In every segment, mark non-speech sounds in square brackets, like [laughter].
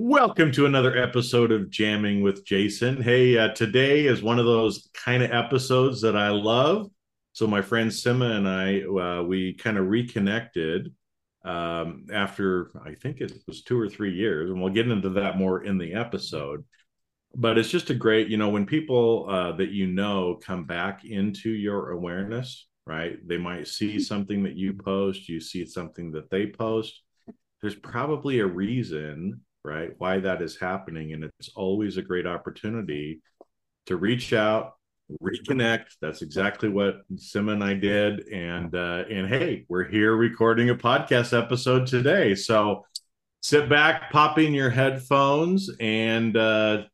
Welcome to another episode of Jamming with Jason. Hey, uh, today is one of those kind of episodes that I love. So my friend Sima and I, uh, we kind of reconnected um, after I think it was two or three years, and we'll get into that more in the episode. But it's just a great, you know, when people uh, that you know come back into your awareness, right? They might see something that you post, you see something that they post. There's probably a reason right? Why that is happening. And it's always a great opportunity to reach out, reconnect. That's exactly what Sim and I did. And uh, and hey, we're here recording a podcast episode today. So sit back, pop in your headphones, and uh,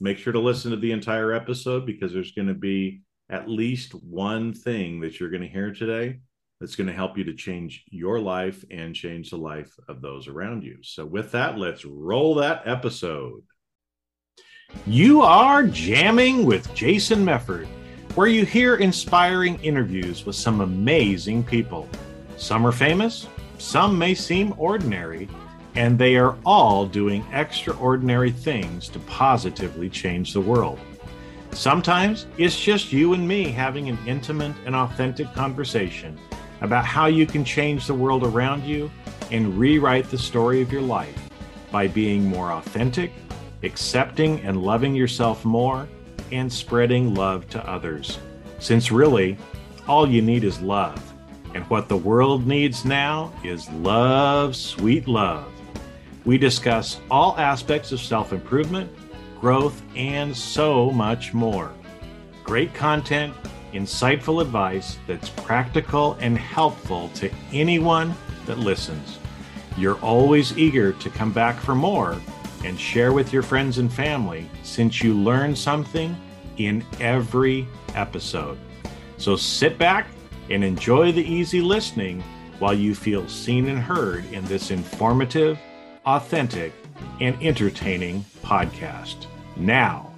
make sure to listen to the entire episode because there's going to be at least one thing that you're going to hear today that's going to help you to change your life and change the life of those around you. So, with that, let's roll that episode. You are jamming with Jason Mefford, where you hear inspiring interviews with some amazing people. Some are famous, some may seem ordinary, and they are all doing extraordinary things to positively change the world. Sometimes it's just you and me having an intimate and authentic conversation about how you can change the world around you and rewrite the story of your life by being more authentic, accepting and loving yourself more, and spreading love to others. Since really, all you need is love. And what the world needs now is love, sweet love. We discuss all aspects of self improvement, growth, and so much more. Great content insightful advice that's practical and helpful to anyone that listens. You're always eager to come back for more and share with your friends and family since you learn something in every episode. So sit back and enjoy the easy listening while you feel seen and heard in this informative, authentic, and entertaining podcast. Now,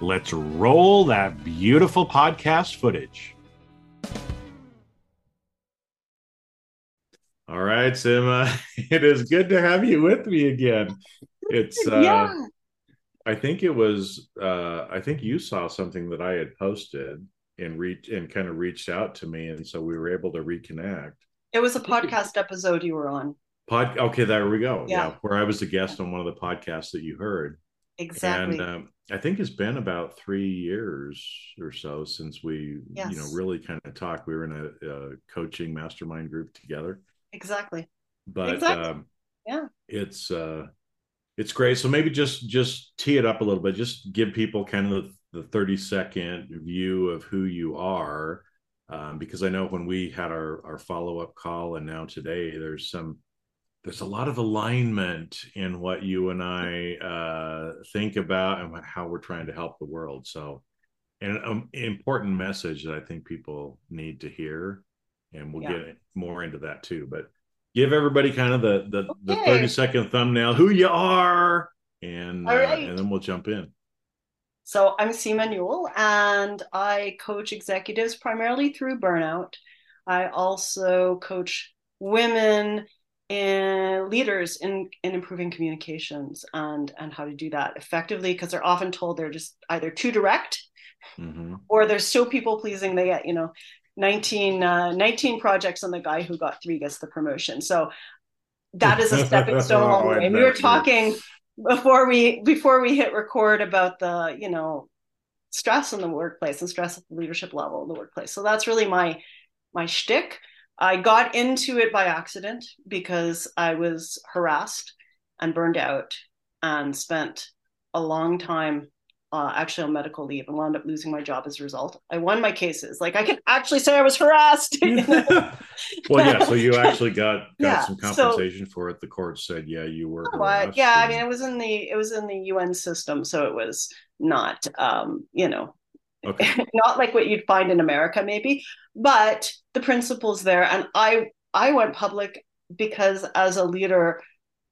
Let's roll that beautiful podcast footage. All right, Sima. [laughs] It is good to have you with me again. It's uh yeah. I think it was uh I think you saw something that I had posted and reach and kind of reached out to me and so we were able to reconnect. It was a podcast episode you were on. Pod okay, there we go. Yeah. yeah where I was a guest on one of the podcasts that you heard. Exactly. And um, I think it's been about three years or so since we, yes. you know, really kind of talked. We were in a, a coaching mastermind group together. Exactly. But exactly. Um, yeah, it's uh, it's great. So maybe just just tee it up a little bit. Just give people kind of the, the thirty second view of who you are, um, because I know when we had our our follow up call and now today, there's some there's a lot of alignment in what you and I uh, think about and how we're trying to help the world. So, and an important message that I think people need to hear, and we'll yeah. get more into that too. But give everybody kind of the the, okay. the 30 second thumbnail who you are, and uh, and then we'll jump in. So I'm Sima Newell, and I coach executives primarily through burnout. I also coach women and leaders in in improving communications and and how to do that effectively because they're often told they're just either too direct mm-hmm. or they're so people pleasing they get you know 19 uh, 19 projects and the guy who got three gets the promotion. So that is a stepping [laughs] stone. The way we were talking before we before we hit record about the you know stress in the workplace and stress at the leadership level in the workplace. So that's really my my shtick I got into it by accident because I was harassed and burned out and spent a long time uh, actually on medical leave and wound up losing my job as a result. I won my cases. Like I can actually say I was harassed. [laughs] [laughs] well, yeah. So you actually got got yeah, some compensation so, for it. The court said, yeah, you were. What? Yeah, I mean, it was in the it was in the UN system, so it was not, um, you know, Okay. [laughs] Not like what you'd find in America, maybe, but the principles there. And I I went public because as a leader,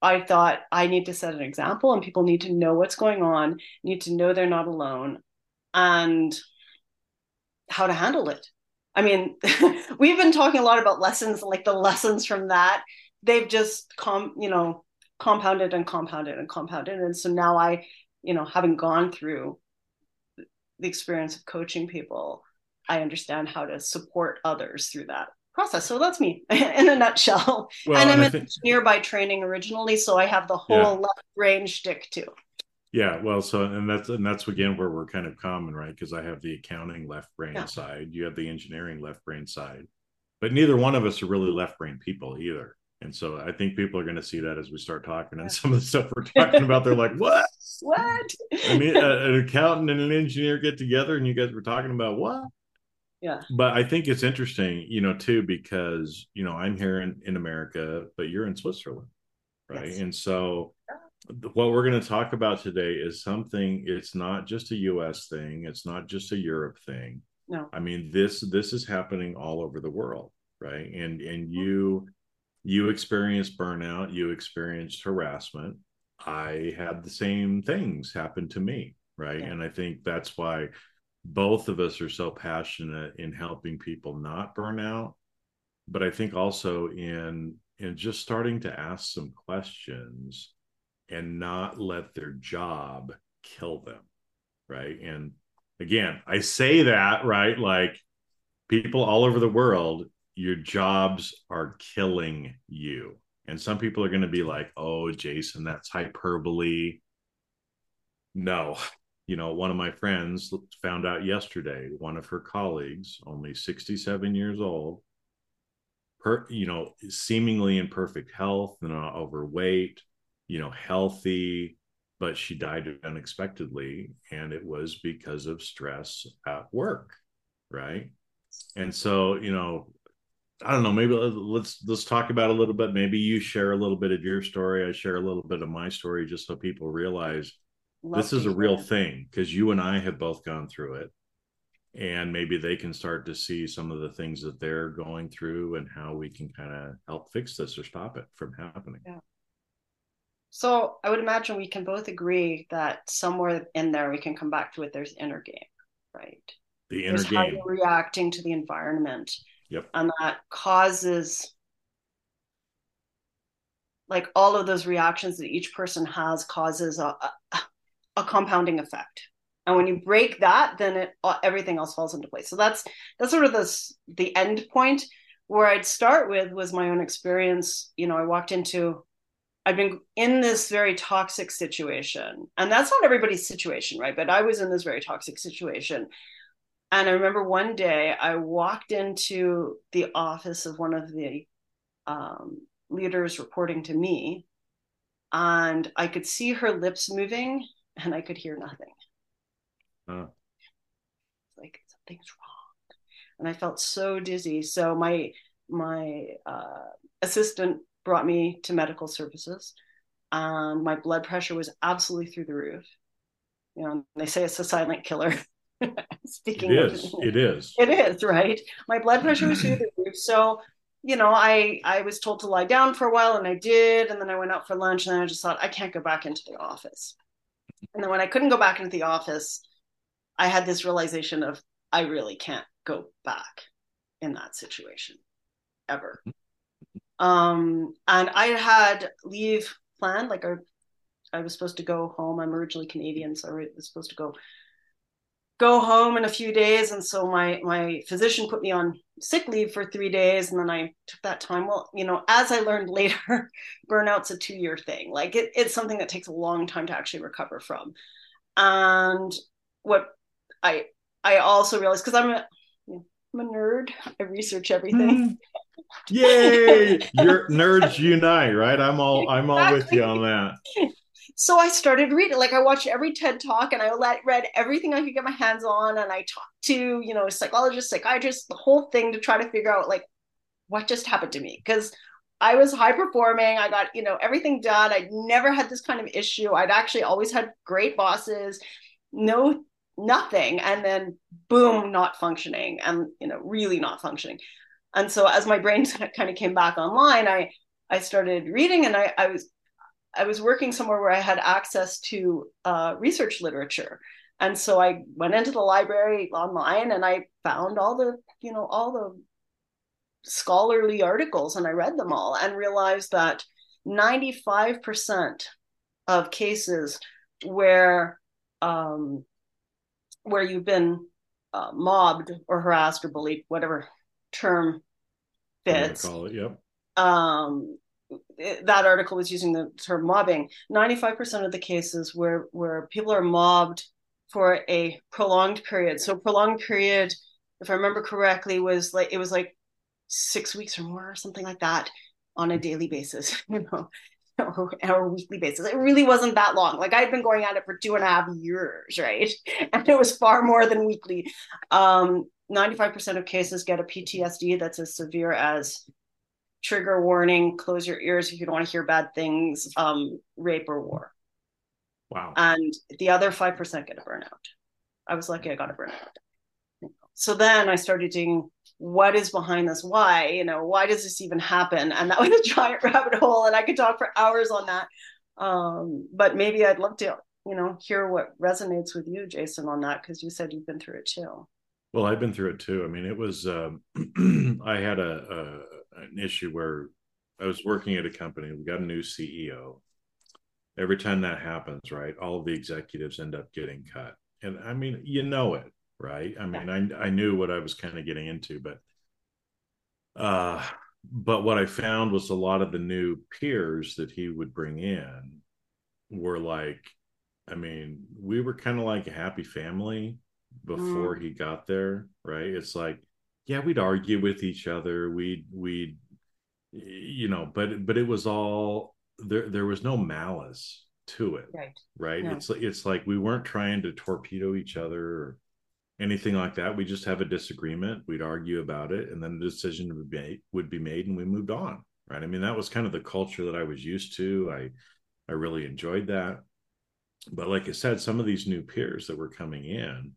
I thought I need to set an example and people need to know what's going on, need to know they're not alone, and how to handle it. I mean, [laughs] we've been talking a lot about lessons, like the lessons from that. They've just come, you know, compounded and compounded and compounded. And so now I, you know, having gone through the experience of coaching people, I understand how to support others through that process. So that's me [laughs] in a nutshell. Well, and I'm and an think, engineer by training originally, so I have the whole yeah. left brain shtick too. Yeah, well, so and that's and that's again where we're kind of common, right? Because I have the accounting left brain yeah. side, you have the engineering left brain side, but neither one of us are really left brain people either. And so I think people are going to see that as we start talking, and some of the stuff we're talking about, they're like, "What? [laughs] What?" I mean, an accountant and an engineer get together, and you guys were talking about what? Yeah. But I think it's interesting, you know, too, because you know I'm here in, in America, but you're in Switzerland, right? Yes. And so what we're going to talk about today is something. It's not just a U.S. thing. It's not just a Europe thing. No. I mean this this is happening all over the world, right? And and mm-hmm. you you experienced burnout, you experienced harassment. I had the same things happen to me, right? Yeah. And I think that's why both of us are so passionate in helping people not burn out, but I think also in in just starting to ask some questions and not let their job kill them, right? And again, I say that, right? Like people all over the world your jobs are killing you. And some people are going to be like, oh, Jason, that's hyperbole. No. [laughs] You know, one of my friends found out yesterday, one of her colleagues, only 67 years old, per, you know, seemingly in perfect health and overweight, you know, healthy, but she died unexpectedly. And it was because of stress at work. Right. And so, you know, I don't know. Maybe let's let's talk about a little bit. Maybe you share a little bit of your story. I share a little bit of my story, just so people realize Love this is a real thing because you and I have both gone through it, and maybe they can start to see some of the things that they're going through and how we can kind of help fix this or stop it from happening. Yeah. So I would imagine we can both agree that somewhere in there we can come back to it. There's inner game, right? The inner there's game. How you're reacting to the environment Yep. And that causes like all of those reactions that each person has causes a, a, a compounding effect. And when you break that, then it everything else falls into place. So that's that's sort of the the end point. Where I'd start with was my own experience. You know, I walked into I've been in this very toxic situation. And that's not everybody's situation, right? But I was in this very toxic situation. And I remember one day I walked into the office of one of the um, leaders reporting to me, and I could see her lips moving and I could hear nothing. Like something's wrong. And I felt so dizzy. So my my uh, assistant brought me to medical services. and my blood pressure was absolutely through the roof. You know, they say it's a silent killer. [laughs] [laughs] Speaking it is, of, it is. It is, right? My blood pressure was through the roof. So, you know, I I was told to lie down for a while and I did. And then I went out for lunch and I just thought, I can't go back into the office. And then when I couldn't go back into the office, I had this realization of I really can't go back in that situation ever. Um, and I had leave planned, like I, I was supposed to go home. I'm originally Canadian, so I was supposed to go go home in a few days. And so my my physician put me on sick leave for three days. And then i took that time. Well you know as i learned later [laughs] burnout's a two year thing. Like it, it's something that takes a long time to actually recover from. And what i i also realized because i'm a i'm a nerd. I research everything. Mm. [laughs] Yay! Your nerds unite, right? I'm all I'm all with you on that so I started reading. Like I watched every TED talk and I read everything I could get my hands on, and I talked to you know psychologists, psychiatrists, the whole thing to try to figure out like what just happened to me because I was high performing. I got you know everything done. I'd never had this kind of issue. I'd actually always had great bosses. No nothing and then boom not functioning and you know really not functioning and so as my brain [laughs] kind of came back online i i started reading and i i was I was working somewhere where I had access to uh, research literature. And so I went into the library online and I found all the, you know, all the scholarly articles and I read them all and realized that 95% of cases where um, where you've been uh, mobbed or harassed or bullied, whatever term fits. Call it, yep. Um, that article was using the term mobbing. 95% of the cases where where people are mobbed for a prolonged period. So prolonged period, if I remember correctly, was like it was like six weeks or more or something like that on a daily basis, [laughs] you know, [laughs] or, or weekly basis. It really wasn't that long. Like I'd been going at it for two and a half years, right? [laughs] And it was far more than weekly. Um, 95% of cases get a PTSD that's as severe as trigger warning, close your ears if you don't want to hear bad things, um, rape or war. Wow. And the other 5% get a burnout. I was lucky I got a burnout. So then I started doing what is behind this? Why? You know, why does this even happen? And that [laughs] was a giant rabbit hole, and I could talk for hours on that. Um, but maybe I'd love to, you know, hear what resonates with you, Jason, on that because you said you've been through it too. Well, I've been through it too. I mean, it was um, [clears throat] I had a, a an issue where I was working at a company. We got a new CEO. Every time that happens, right, all of the executives end up getting cut, and I mean, you know it right? I mean, I I knew what I was kind of getting into, but uh but what I found was a lot of the new peers that he would bring in were like, I mean, we were kind of like a happy family before mm. he got there, right? It's like, yeah, we'd argue with each other, we'd we'd you know, but but it was all there there was no malice to it right right yeah. it's it's like we weren't trying to torpedo each other or anything like that. We just have a disagreement. We'd argue about it, and then the decision would be made, would be made, and we moved on. Right. I mean, that was kind of the culture that I was used to. I I really enjoyed that. But like I said, some of these new peers that were coming in,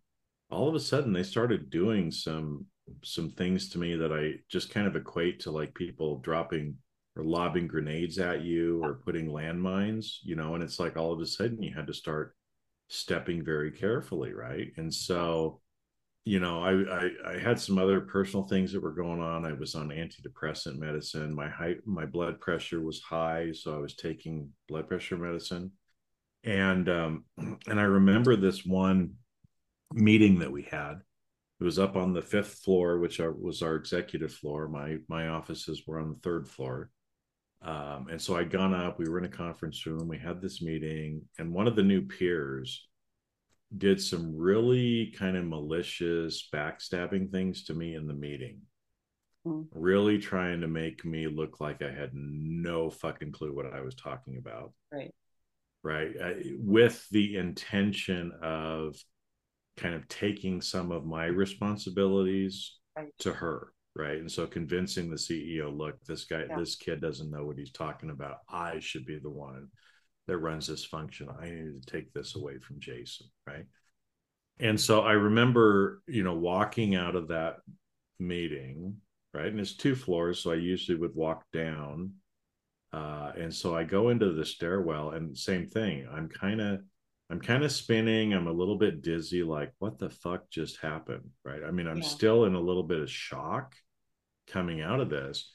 all of a sudden they started doing some some things to me that I just kind of equate to like people dropping or lobbing grenades at you or putting landmines, you know, and it's like all of a sudden you had to start stepping very carefully, right? And so you know, I, I, I had some other personal things that were going on. I was on antidepressant medicine. My height, my blood pressure was high, so I was taking blood pressure medicine. And um, [clears throat] and I remember this one meeting that we had. It was up on the fifth floor, which was our executive floor. My my offices were on the third floor. Um, and so I'd gone up. We were in a conference room. We had this meeting, and one of the new peers did some really kind of malicious backstabbing things to me in the meeting. Mm. Really trying to make me look like I had no fucking clue what I was talking about. Right. Right. I, with the intention of kind of taking some of my responsibilities right. to her. Right. And so convincing the CEO, look, this guy, yeah. this kid doesn't know what he's talking about. I should be the one that runs this function. I need to take this away from Jason, right? And so I remember, you know, walking out of that meeting, right? And it's two floors, so I usually would walk down. Uh, and so I go into the stairwell, and same thing. I'm kind of, I'm kind of spinning. I'm a little bit dizzy. Like, what the fuck just happened, right? I mean, I'm yeah. still in a little bit of shock coming out of this,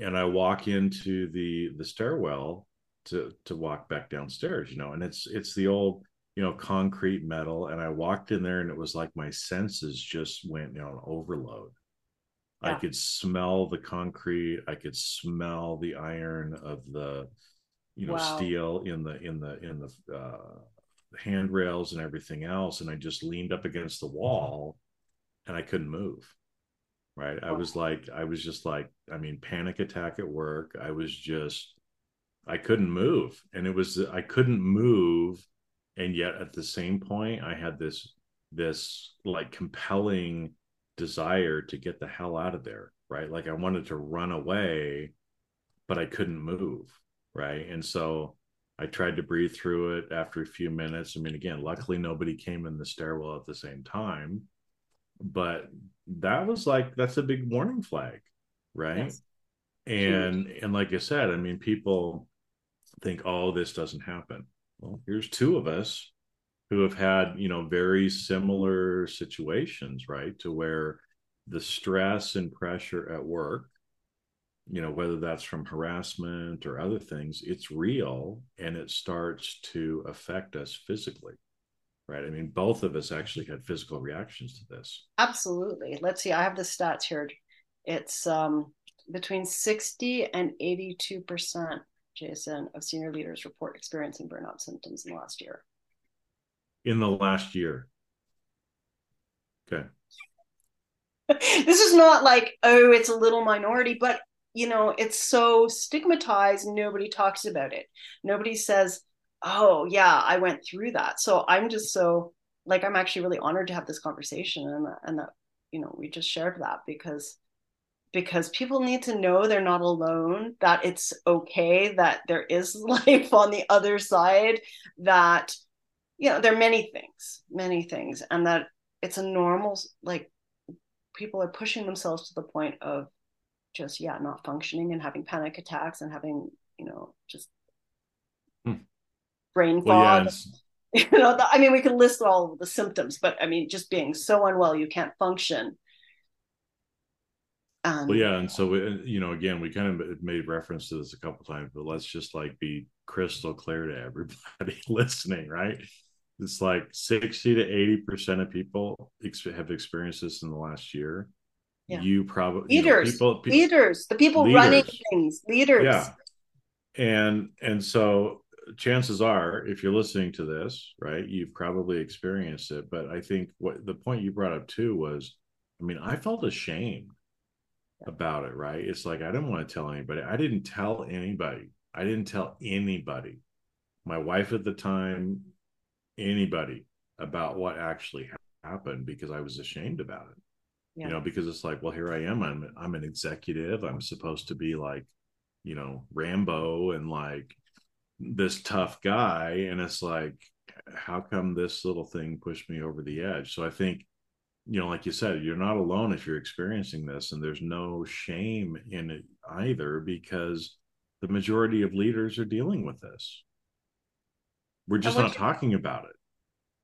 and I walk into the the stairwell, to to walk back downstairs you know and it's it's the old you know concrete metal and i walked in there and it was like my senses just went you know overload yeah. i could smell the concrete i could smell the iron of the you know wow. steel in the in the in the uh handrails and everything else and i just leaned up against the wall and i couldn't move right i was like i was just like i mean panic attack at work i was just I couldn't move. And it was I couldn't move. And yet at the same point, I had this this like compelling desire to get the hell out of there. Right. Like I wanted to run away, but I couldn't move. Right. And so I tried to breathe through it after a few minutes. I mean, again, luckily nobody came in the stairwell at the same time. But that was like that's a big warning flag, right? Yes. And and like I said, I mean, people think, oh, this doesn't happen. Well, here's two of us who have had, you know, very similar situations, right? To where the stress and pressure at work you know whether that's from harassment or other things it's real and it starts to affect us physically right? I mean both of us actually had physical reactions to this. Absolutely. Let's see i have the stats here. It's um, between 60 and 82 percent jason of senior leaders report experiencing burnout symptoms in the last year. In the last year. Okay. [laughs] This is not like oh it's a little minority but you know it's so stigmatized nobody talks about it. Nobody says oh yeah i went through that. So i'm just so like i'm actually really honored to have this conversation and and that you know we just shared that because because people need to know they're not alone that it's okay that there is [laughs] life on the other side that you know there are many things many things and that it's a normal like people are pushing themselves to the point of just yeah not functioning and having panic attacks and having you know just hmm. brain fog well, yeah, [laughs] you know i mean we can list all of the symptoms but i mean just being so unwell you can't function. Um, well yeah and so we, you know again we kind of made reference to this a couple times but let's just like be crystal clear to everybody [laughs] listening right? It's like 60 to 80 percent of people ex- have experienced this in the last year yeah. you probably leaders, you know, people, leaders, the people leaders. running things, leaders. Yeah, and and so chances are, if you're listening to this, right, you've probably experienced it. But I think what the point you brought up too was, I mean, I felt ashamed about it. Right? It's like I didn't want to tell anybody. I didn't tell anybody. I didn't tell anybody. My wife at the time, anybody about what actually happened because I was ashamed about it yeah. you know because it's like well here i am i'm i'm an executive i'm supposed to be like you know rambo and like this tough guy and it's like how come this little thing pushed me over the edge? So i think you know like you said you're not alone if you're experiencing this and there's no shame in it either because the majority of leaders are dealing with this. We're just not talking about it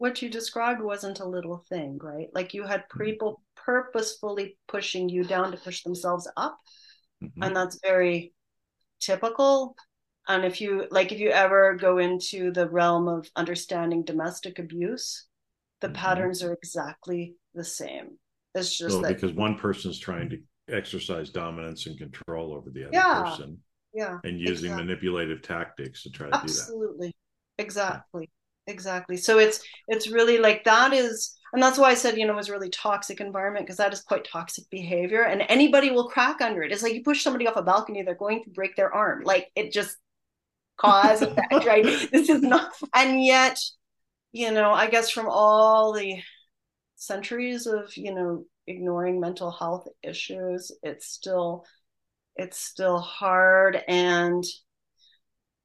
what you described wasn't a little thing, right? Like you had mm-hmm. people purposefully pushing you down to push themselves up. Mm-hmm. And that's very typical. And if you like, if you ever go into the realm of understanding domestic abuse, the mm-hmm. patterns are exactly the same. It's just so that, because one person's trying to exercise dominance and control over the other yeah, person. Yeah. And using exactly. manipulative tactics to try to Absolutely. do that. Absolutely. Exactly exactly. So it's it's really like that is and that's why i said you know it was really toxic environment because that is quite toxic behavior and anybody will crack under it. It's like you push somebody off a balcony they're going to break their arm. Like it just cause effect [laughs] right? This is not and yet you know i guess from all the centuries of you know ignoring mental health issues it's still it's still hard. And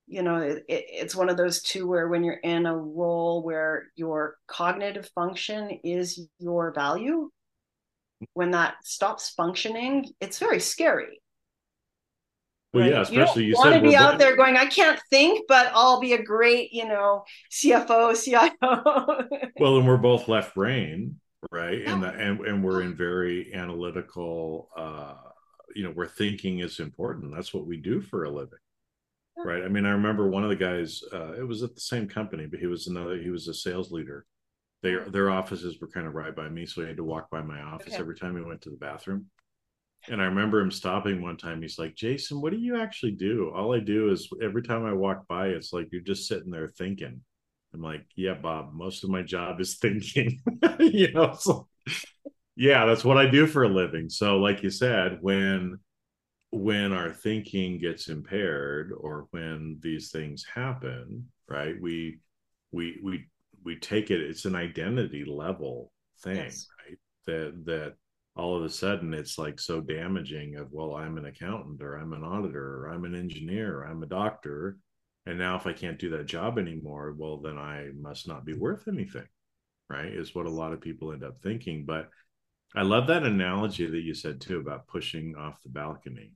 you know it, it's one of those two where when you're in a role where your cognitive function is your value when that stops functioning it's very scary. Well right? yeah especially you, you want to be out there going i can't think but i'll be a great you know cfo cio well and we're both left brain right? Yeah. and, the, and and we're in very analytical uh you know where thinking is important. That's what we do for a living right i mean i remember one of the guys uh, it was at the same company but he was another he was a sales leader. Their their offices were kind of right by me so he had to walk by my office okay. every time he went to the bathroom. And i remember him stopping one time he's like jason what do you actually do? All i do is every time i walk by it's like you're just sitting there thinking. I'm like yeah bob most of my job is [laughs] thinking [laughs] you know so yeah that's what i do for a living. So like you said when when our thinking gets impaired or when these things happen right we we we we take it it's an identity level thing yes. right that that all of a sudden it's like so damaging of well i'm an accountant or i'm an auditor or i'm an engineer or i'm a doctor and now if i can't do that job anymore well then i must not be worth anything right is what a lot of people end up thinking but i love that analogy that you said too about pushing off the balcony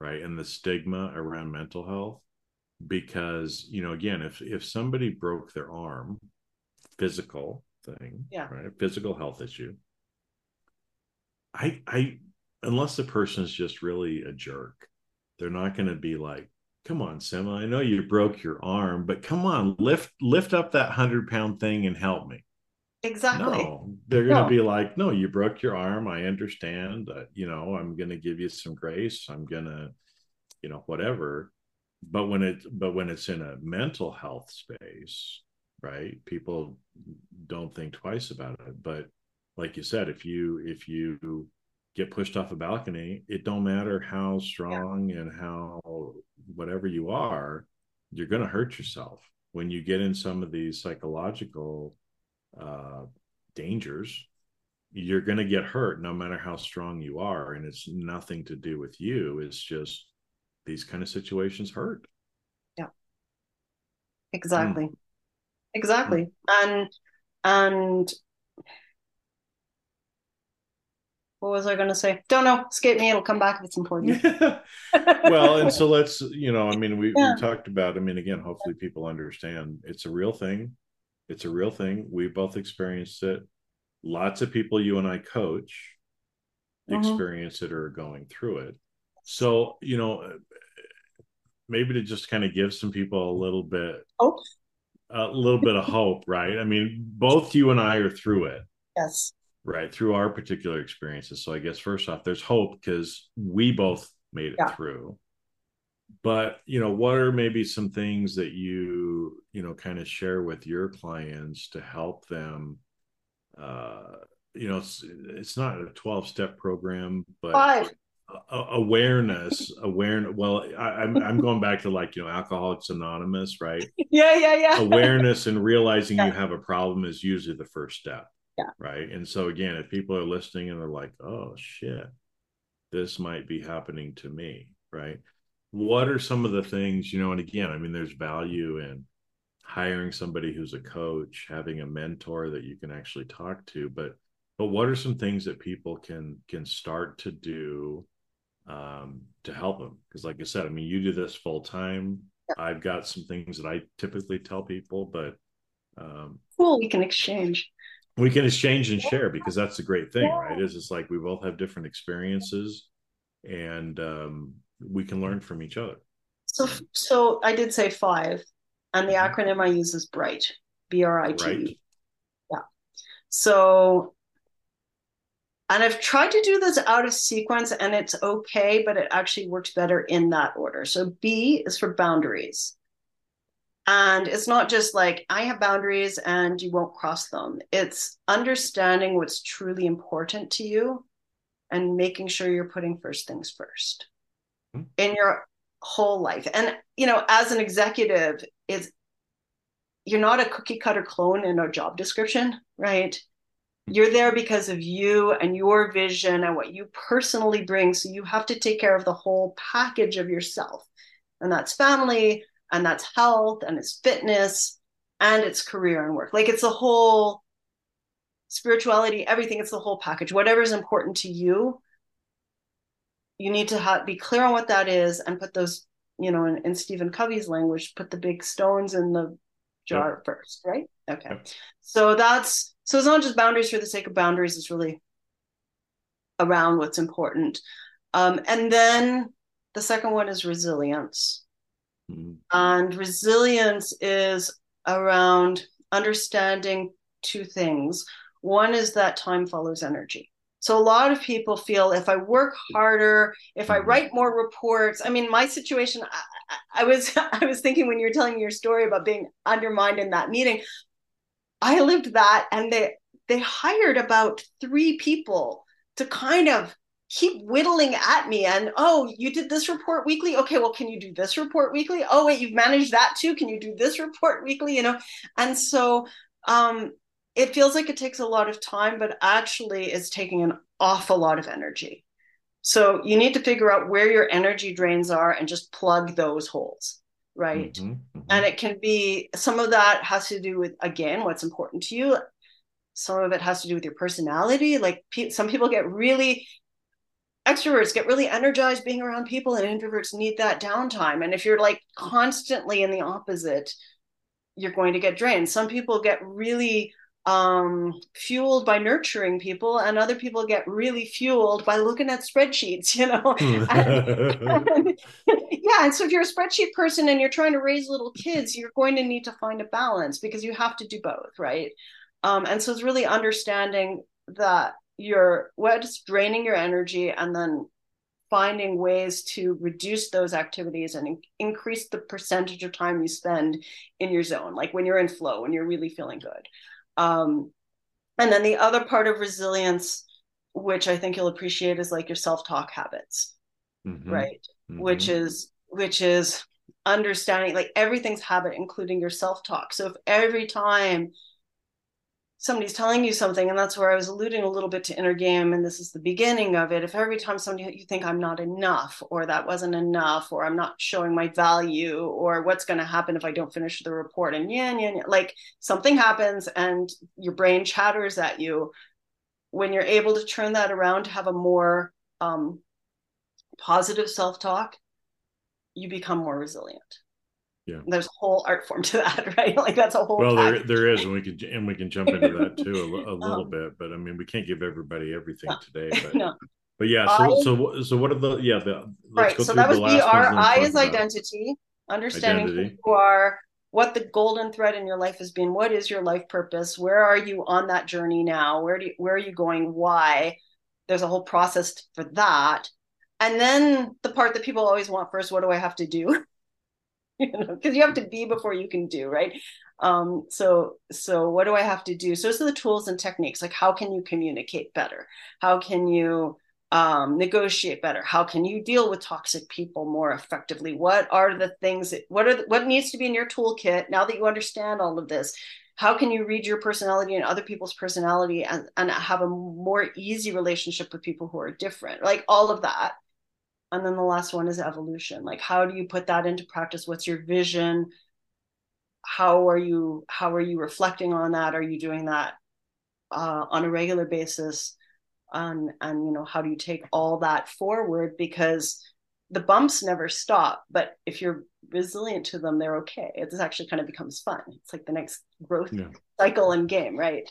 right? And the stigma around mental health because you know again if if somebody broke their arm physical thing yeah. right? Physical health issue. I i unless the person is just really a jerk, they're not going to be like, "Come on, Sima, I know you broke your arm, but come on, lift lift up that hundred pound thing and help me." Exactly. No, they're going to no. be like, "No, you broke your arm. I understand. Uh, you know, I'm going to give you some grace. I'm going to, you know, whatever." But when it but when it's in a mental health space, right? People don't think twice about it. But like you said, if you if you get pushed off a balcony, it don't matter how strong yeah. and how whatever you are, you're going to hurt yourself when you get in some of these psychological uh, dangers. You're going to get hurt no matter how strong you are, and it's nothing to do with you. It's just these kind of situations hurt. Yeah, exactly. Mm exactly and and what was I going to say? Don't know. Skip me. It'll come back if it's important. [laughs] [laughs] well, and so let's, you know, I mean, we, yeah. we talked about, I mean, again, hopefully people understand it's a real thing. It's a real thing. We both experienced it. Lots of people you and I coach mm-hmm. experience it or are going through it. So, you know, maybe to just kind of give some people a little bit oh a little bit of hope, right? I mean, both you and I are through it. Yes. Right. Through our particular experiences. So I guess first off, there's hope because we both made it yeah. through. But, you know, what are maybe some things that you, you know, kind of share with your clients to help them? Uh, you know, it's, it's not a 12 step program, but Five. awareness awareness well I, am I'm, I'm going back to like you know alcoholics anonymous right? [laughs] Yeah yeah yeah. Awareness and realizing yeah. you have a problem is usually the first step yeah. right? And so again if people are listening and they're like oh shit this might be happening to me right what are some of the things you know and again i mean there's value in hiring somebody who's a coach having a mentor that you can actually talk to but but what are some things that people can can start to do um, to help them. Because, like I said, I mean, you do this full time. I've got some things that I typically tell people, but um, cool, we can exchange. We can exchange and share because that's the great thing, yeah. right? Is it's like we both have different experiences, and um, we can learn from each other. So, so I did say five, and the mm-hmm. acronym I use is BRIGHT, B R I T. Yeah. So and I've tried to do this out of sequence and it's okay, but it actually works better in that order. So B is for boundaries. And it's not just like I have boundaries and you won't cross them. It's understanding what's truly important to you and making sure you're putting first things 1st mm-hmm. Hmm? in your whole life. And you know, as an executive, it's you're not a cookie cutter clone in a job description, right? Hmm. You're there because of you and your vision and what you personally bring. So you have to take care of the whole package of yourself. And that's family, and that's health, and it's fitness, and it's career and work. Like it's a whole spirituality, everything. It's the whole package. Whatever is important to you, you need to have, be clear on what that is and put those, you know, in, in Stephen Covey's language, put the big stones in the jar yep. first, right? Okay. Yep. So that's so it's not just boundaries for the sake of boundaries, it's really around what's important. Um, and then the second one is resilience. Mm-hmm. And resilience is around understanding two things. One is that time follows energy. So a lot of people feel if I work harder, if I mm-hmm. write more reports. I mean, my situation. I, I was [laughs] I was thinking when you were telling me your story about being undermined in that meeting. I lived that and they they hired about three people to kind of keep whittling at me and oh you did this report weekly okay well can you do this report weekly oh wait you've managed that too can you do this report weekly you know and so um it feels like it takes a lot of time but actually it's taking an awful lot of energy. So you need to figure out where your energy drains are and just plug those holes right? Mm-hmm, mm-hmm. and it can be some of that has to do with again what's important to you. Some of it has to do with your personality. Like pe- some people get really extroverts get really energized being around people and introverts need that downtime. And if you're like constantly in the opposite you're going to get drained. Some people get really um, fueled by nurturing people, and other people get really fueled by looking at spreadsheets, [laughs] you know. and, and, yeah, and so if you're a spreadsheet person and you're trying to raise little kids, you're going to need to find a balance because you have to do both, right? Um, and so it's really understanding that you're what's draining your energy and then finding ways to reduce those activities and in- increase the percentage of time you spend in your zone like when you're in flow when you're really feeling good um, and then the other part of resilience which i think you'll appreciate is like your self-talk habits mm-hmm. right mm-hmm. which is which is understanding like everything's habit including your self-talk so if every time somebody's telling you something and that's where i was alluding a little bit to inner game and this is the beginning of it. If every time somebody you think i'm not enough or that wasn't enough or i'm not showing my value or what's going to happen if i don't finish the report? and yeah, yeah, yeah like something happens and your brain chatters at you. When you're able to turn that around to have a more um, positive self-talk you become more resilient yeah there's a whole art form to that [laughs] right like that's a whole well there, there is and we can and we can jump into that too a, a [laughs] little um, bit but i mean we can't give everybody everything no. today [laughs] but no. but yeah so I, so so what are the yeah the right so that was the r i is identity understanding identity. who you are what the golden thread in your life has been what is your life purpose where are you on that journey now where do you, where are you going why there's a whole process for that and then the part that people always want first what do i have to do [laughs] you know because you have to be before you can do right? Um so so what do i have to do? So those are the tools and techniques like how can you communicate better? How can you um, negotiate better? How can you deal with toxic people more effectively? What are the things that what are the, what needs to be in your toolkit now that you understand all of this? How can you read your personality and other people's personality and, and have a more easy relationship with people who are different? Like all of that and then the last one is evolution. Like how do you put that into practice? What's your vision? How are you how are you reflecting on that? Are you doing that uh, on a regular basis? And and you know how do you take all that forward? Because the bumps never stop but if you're resilient to them they're okay. It actually kind of becomes fun. It's like the next growth yeah. cycle and game right?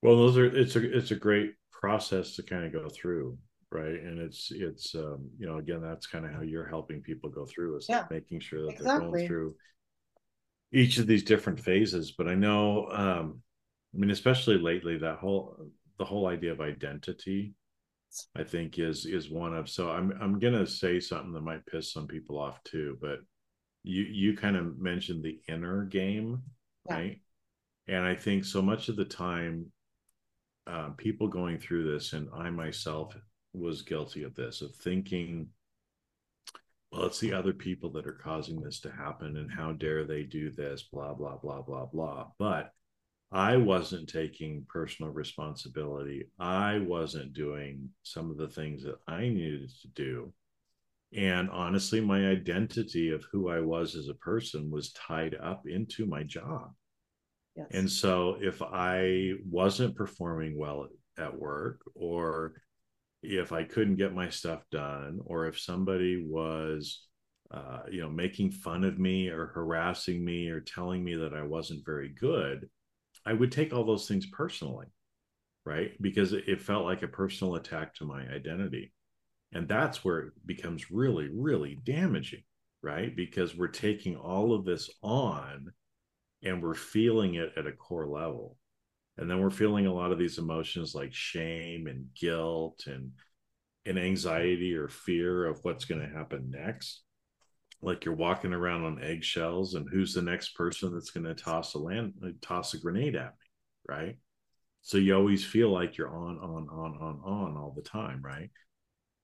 Well those are it's a it's a great process to kind of go through right and it's it's um you know again that's kind of how you're helping people go through is yeah, making sure that exactly. they're going through each of these different phases but i know um i mean especially lately that whole the whole idea of identity i think is is one of so i'm i'm gonna say something that might piss some people off too but you you kind of mentioned the inner game yeah. right and i think so much of the time uh, people going through this and i myself was guilty of this of thinking well it's the other people that are causing this to happen and how dare they do this blah blah blah blah blah. But i wasn't taking personal responsibility. I wasn't doing some of the things that i needed to do. And honestly my identity of who i was as a person was tied up into my job. Yes. and so if i wasn't performing well at, at work or if I couldn't get my stuff done, or if somebody was, uh, you know, making fun of me or harassing me or telling me that I wasn't very good, I would take all those things personally, right? Because it felt like a personal attack to my identity. And that's where it becomes really, really damaging, right? Because we're taking all of this on and we're feeling it at a core level and then we're feeling a lot of these emotions like shame and guilt and and anxiety or fear of what's going to happen next. Like you're walking around on eggshells and who's the next person that's going to toss a land uh, toss a grenade at me right? So you always feel like you're on on on on on all the time right?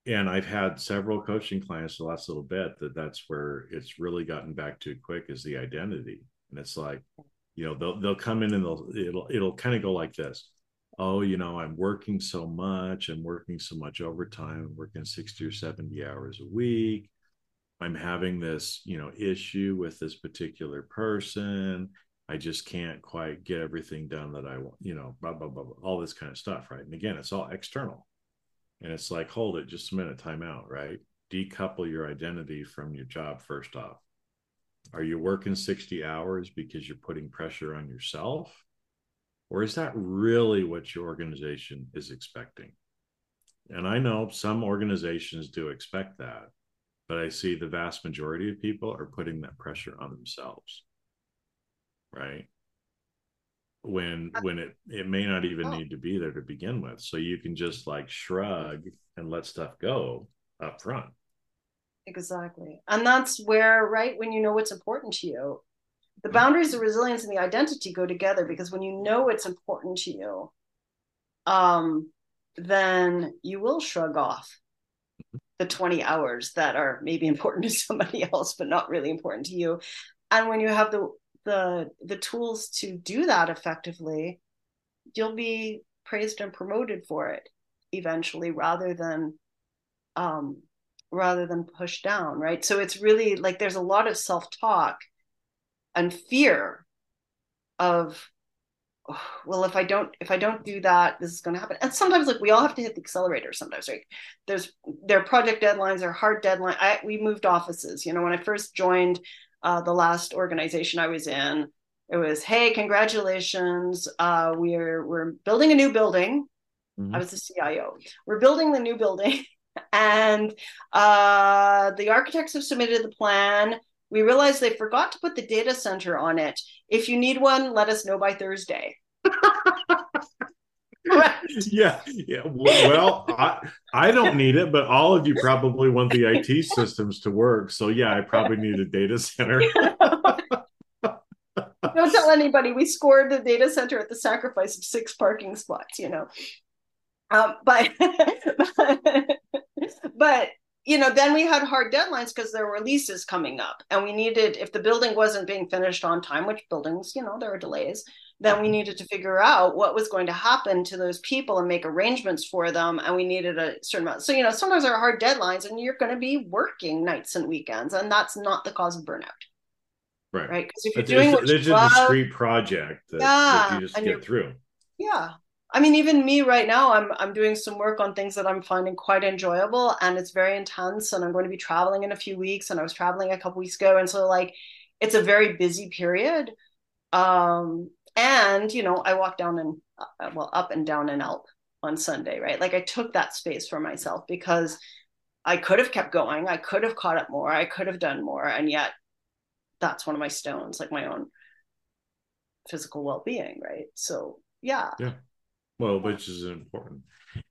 And i've had several coaching clients the last little bit that that's where it's really gotten back to quick is the identity. And it's like you know they'll they'll come in and they'll it'll it'll kind of go like this. Oh you know i'm working so much i'm working so much overtime i'm working 60 or 70 hours a week. I'm having this you know issue with this particular person. I just can't quite get everything done that i want you know blah blah blah, blah all this kind of stuff right? And again it's all external. And it's like hold it just a minute time out right? Decouple your identity from your job first off are you working 60 hours because you're putting pressure on yourself? Or is that really what your organization is expecting? And I know some organizations do expect that, but I see the vast majority of people are putting that pressure on themselves. Right? When uh, when it it may not even need to be there to begin with. So you can just like shrug and let stuff go up front. Exactly. And that's where, right, when you know what's important to you, the boundaries, the resilience, and the identity go together because when you know it's important to you, um, then you will shrug off the 20 hours that are maybe important to [laughs] somebody else but not really important to you. And when you have the the the tools to do that effectively you'll be praised and promoted for it eventually rather than um rather than pushed down right? So it's really like there's a lot of self-talk and fear of oh, well if i don't if i don't do that this is going to happen. And sometimes like we all have to hit the accelerator sometimes right? There's their project deadlines are hard deadline i we moved offices you know when i first joined uh, the last organization i was in it was hey congratulations uh, we're we're building a new building. Mm-hmm. i was the cio we're building the new building [laughs] and uh, the architects have submitted the plan we realized they forgot to put the data center on it. If you need one, let us know by Thursday. right. [laughs] Yeah, yeah. Well, I I don't need it, but all of you probably want the IT systems to work. So yeah, I probably need a data center. [laughs] [laughs] don't tell anybody. We scored the data center at the sacrifice of six parking spots. You know, um, but but you know, then we had hard deadlines because there were leases coming up, and we needed if the building wasn't being finished on time, which buildings, you know, there were delays. Then we mm-hmm. needed to figure out what was going to happen to those people and make arrangements for them. And we needed a certain amount. So, you know, sometimes there are hard deadlines and you're going to be working nights and weekends, and that's not the cause of burnout. Right. Right. Because if you're doing a discrete project that, yeah, that you just get through. Yeah. I mean, even me right now, I'm I'm doing some work on things that I'm finding quite enjoyable, and it's very intense. And I'm going to be traveling in a few weeks, and I was traveling a couple weeks ago, and so like, it's a very busy period. Um, and you know, I walk down and uh, well, up and down an Alp on Sunday, right? Like I took that space for myself because I could have kept going, I could have caught up more, I could have done more, and yet that's one of my stones, like my own physical well-being, right? So yeah. Yeah well, which is important.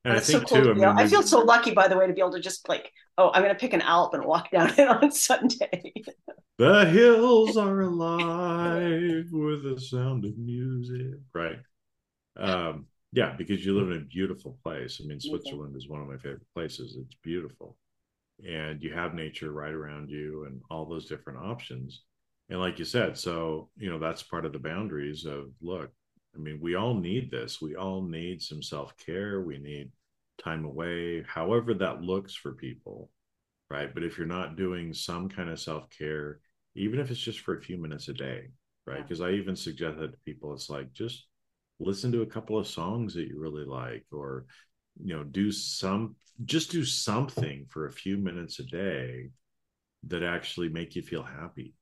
And That's I think so cool too. I, mean, I feel so lucky, by the way, to be able to just like, oh, I'm going to pick an Alp and walk [laughs] down it on Sunday. the hills are alive with the sound of music. Right. Um, yeah, because you live in a beautiful place. I mean, Switzerland is one of my favorite places. It's beautiful, and you have nature right around you, and all those different options. And like you said, so you know that's part of the boundaries of look I mean, we all need this. We all need some self care. We need time away, however that looks for people, right? But if you're not doing some kind of self care, even if it's just for a few minutes a day, right? Because yeah. I even suggest that to people, it's like just listen to a couple of songs that you really like, or you know, do some, just do something for a few minutes a day that actually make you feel happy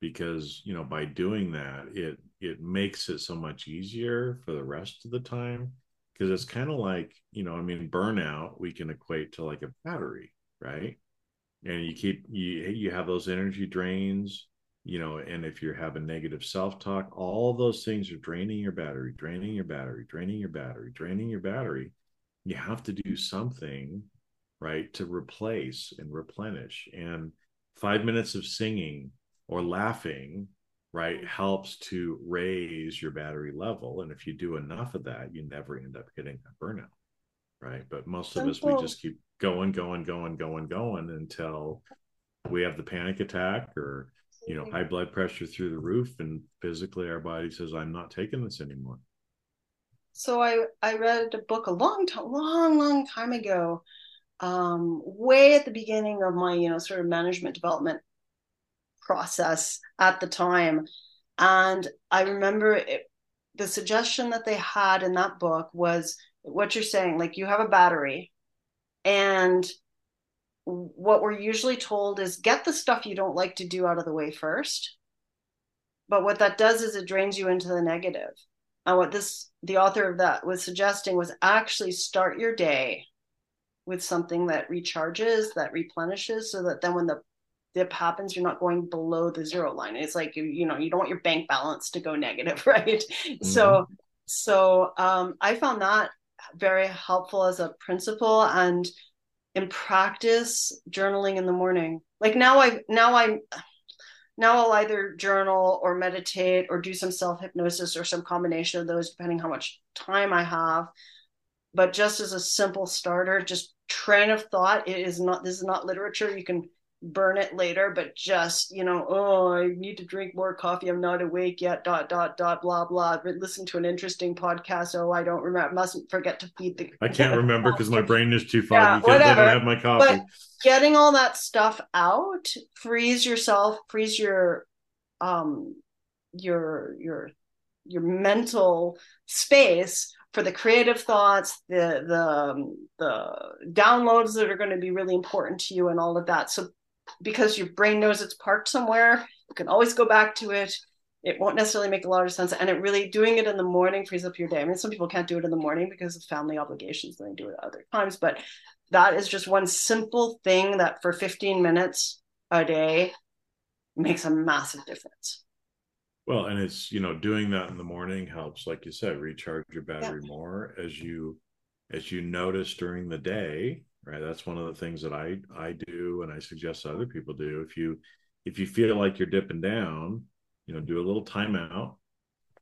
because you know by doing that it it makes it so much easier for the rest of the time. Because it's kind of like you know i mean burnout we can equate to like a battery right? And you keep you you have those energy drains you know and if you're having negative self-talk all those things are draining your battery draining your battery draining your battery draining your battery. You have to do something right to replace and replenish. And five minutes of singing or laughing right helps to raise your battery level. And if you do enough of that you never end up getting that burnout right? But most of us we just keep going going going going going until we have the panic attack or you know high blood pressure through the roof and physically our body says i'm not taking this anymore. So i i read a book a long time long long time ago um way at the beginning of my you know sort of management development process at the time. And I remember it, the suggestion that they had in that book was what you're saying like you have a battery, and what we're usually told is get the stuff you don't like to do out of the way first. But what that does is it drains you into the negative. And what this the author of that was suggesting was actually start your day with something that recharges, that replenishes, so that then when the dip happens, you're not going below the zero line. It's like you you know, you don't want your bank balance to go [laughs] negative, right? Mm-hmm. So so um I found that very helpful as a principle and in practice journaling in the morning. Like now I now I now I'll either journal or meditate or do some self hypnosis or some combination of those, depending how much time I have. But just as a simple starter, just train of thought. It is not, this is not literature. You can burn it later, but just, you know, oh, I need to drink more coffee. I'm not awake yet, dot, dot, dot, blah, blah. But listen to an interesting podcast. Oh, I don't remember. I mustn't forget to feed the. I can't [laughs] remember because my brain is too foggy yeah, because I don't have my coffee. But getting all that stuff out freeze yourself, freeze your, um, your, your, your mental space for the creative thoughts, the the um, the downloads that are going to be really important to you, and all of that. So because your brain knows it's parked somewhere, you can always go back to it. It won't necessarily make a lot of sense. And it really doing it in the morning frees up your day. I mean, some people can't do it in the morning because of family obligations, and they do it other times. But that is just one simple thing that for 15 minutes a day makes a massive difference. Well, and it's, you know, doing that in the morning helps, like you said, recharge your battery yeah. more as you as you notice during the day right? That's one of the things that i i do and i suggest other people do. If you if you feel like you're dipping down you know do a little timeout.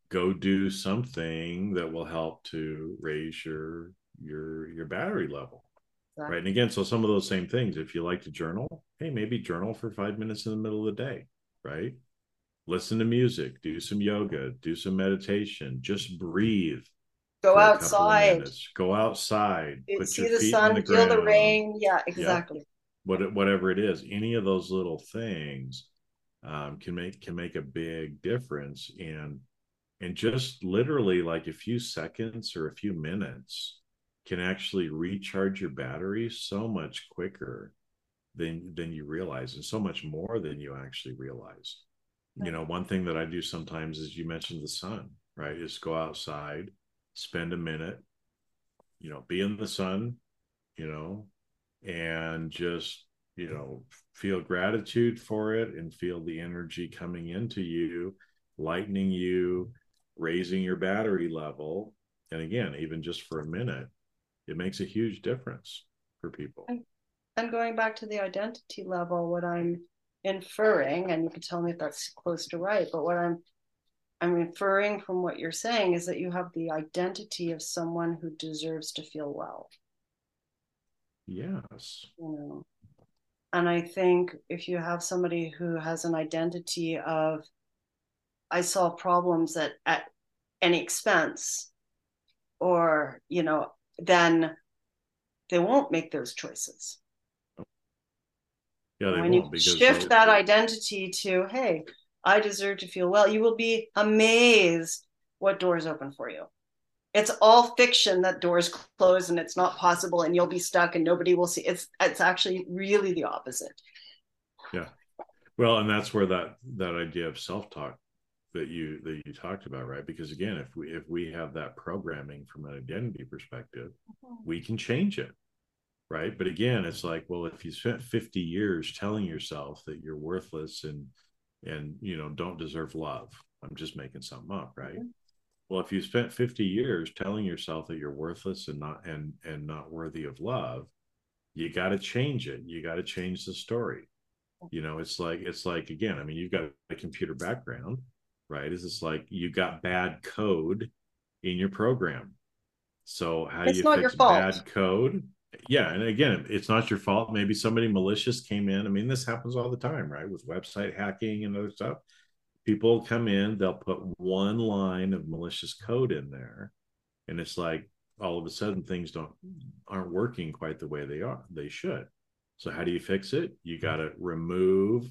Go do something that will help to raise your your your battery level exactly. right? And again so some of those same things if you like to journal hey maybe journal for five minutes in the middle of the day right? Listen to music do some yoga do some meditation just breathe go outside. go outside. Put see the sun the feel the rain. Yeah exactly. What, whatever it is any of those little things um, can make can make a big difference. And and just literally like a few seconds or a few minutes can actually recharge your battery so much quicker than than you realize and so much more than you actually realize. You know one thing that i do sometimes is you mentioned the sun right is go outside spend a minute, you know, be in the sun, you know, and just, you know, feel gratitude for it and feel the energy coming into you, lightening you, raising your battery level. And again, even just for a minute, it makes a huge difference for people. And going back to the identity level, what I'm inferring, and you can tell me if that's close to right, but what I'm I'm inferring from what you're saying is that you have the identity of someone who deserves to feel well. Yes. You know, and I think if you have somebody who has an identity of, I solve problems at, at any expense, or, you know, then they won't make those choices. Yeah, they when won't you shift that identity to, hey, I deserve to feel well. You will be amazed what doors open for you. It's all fiction that doors close and it's not possible and you'll be stuck and nobody will see. It's it's actually really the opposite. Yeah. Well, and that's where that that idea of self-talk that you that you talked about, right? Because again, if we if we have that programming from an identity perspective, mm-hmm. we can change it. Right. But again, it's like, well, if you spent 50 years telling yourself that you're worthless and and you know don't deserve love. I'm just making something up right? Mm-hmm. well if you spent 50 years telling yourself that you're worthless and not and and not worthy of love you got to change it. You got to change the story. You know it's like it's like again i mean you've got a computer background right? Is it's like you got bad code in your program. So how do you fix bad code yeah and again it's not your fault. Maybe somebody malicious came in. I mean this happens all the time right? With website hacking and other stuff. People come in they'll put one line of malicious code in there and it's like all of a sudden things don't aren't working quite the way they are they should. So how do you fix it? You got to remove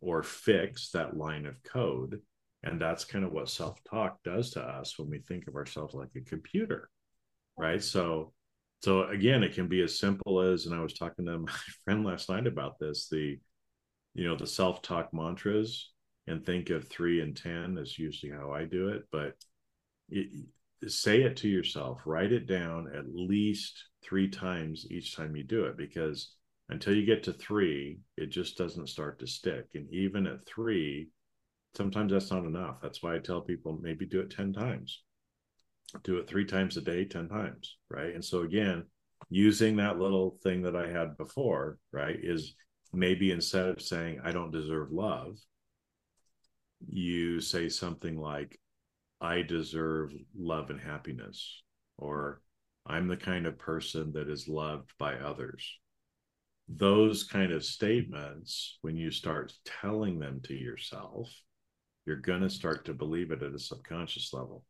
or fix that line of code and that's kind of what self-talk does to us when we think of ourselves like a computer right? So so again it can be as simple as and i was talking to [laughs] my friend last night about this the you know the self-talk mantras and think of three and ten is usually how i do it but it, say it to yourself, write it down at least three times each time you do it, because until you get to three, it just doesn't start to stick. And even at three, sometimes that's not enough. That's why I tell people maybe do it 10 times, do it three times a day, 10 times. Right. And so, again, using that little thing that I had before, right, is maybe instead of saying, I don't deserve love, you say something like, I deserve love and happiness, or I'm the kind of person that is loved by others. Those kind of statements, when you start telling them to yourself, you're going to start to believe it at a subconscious level.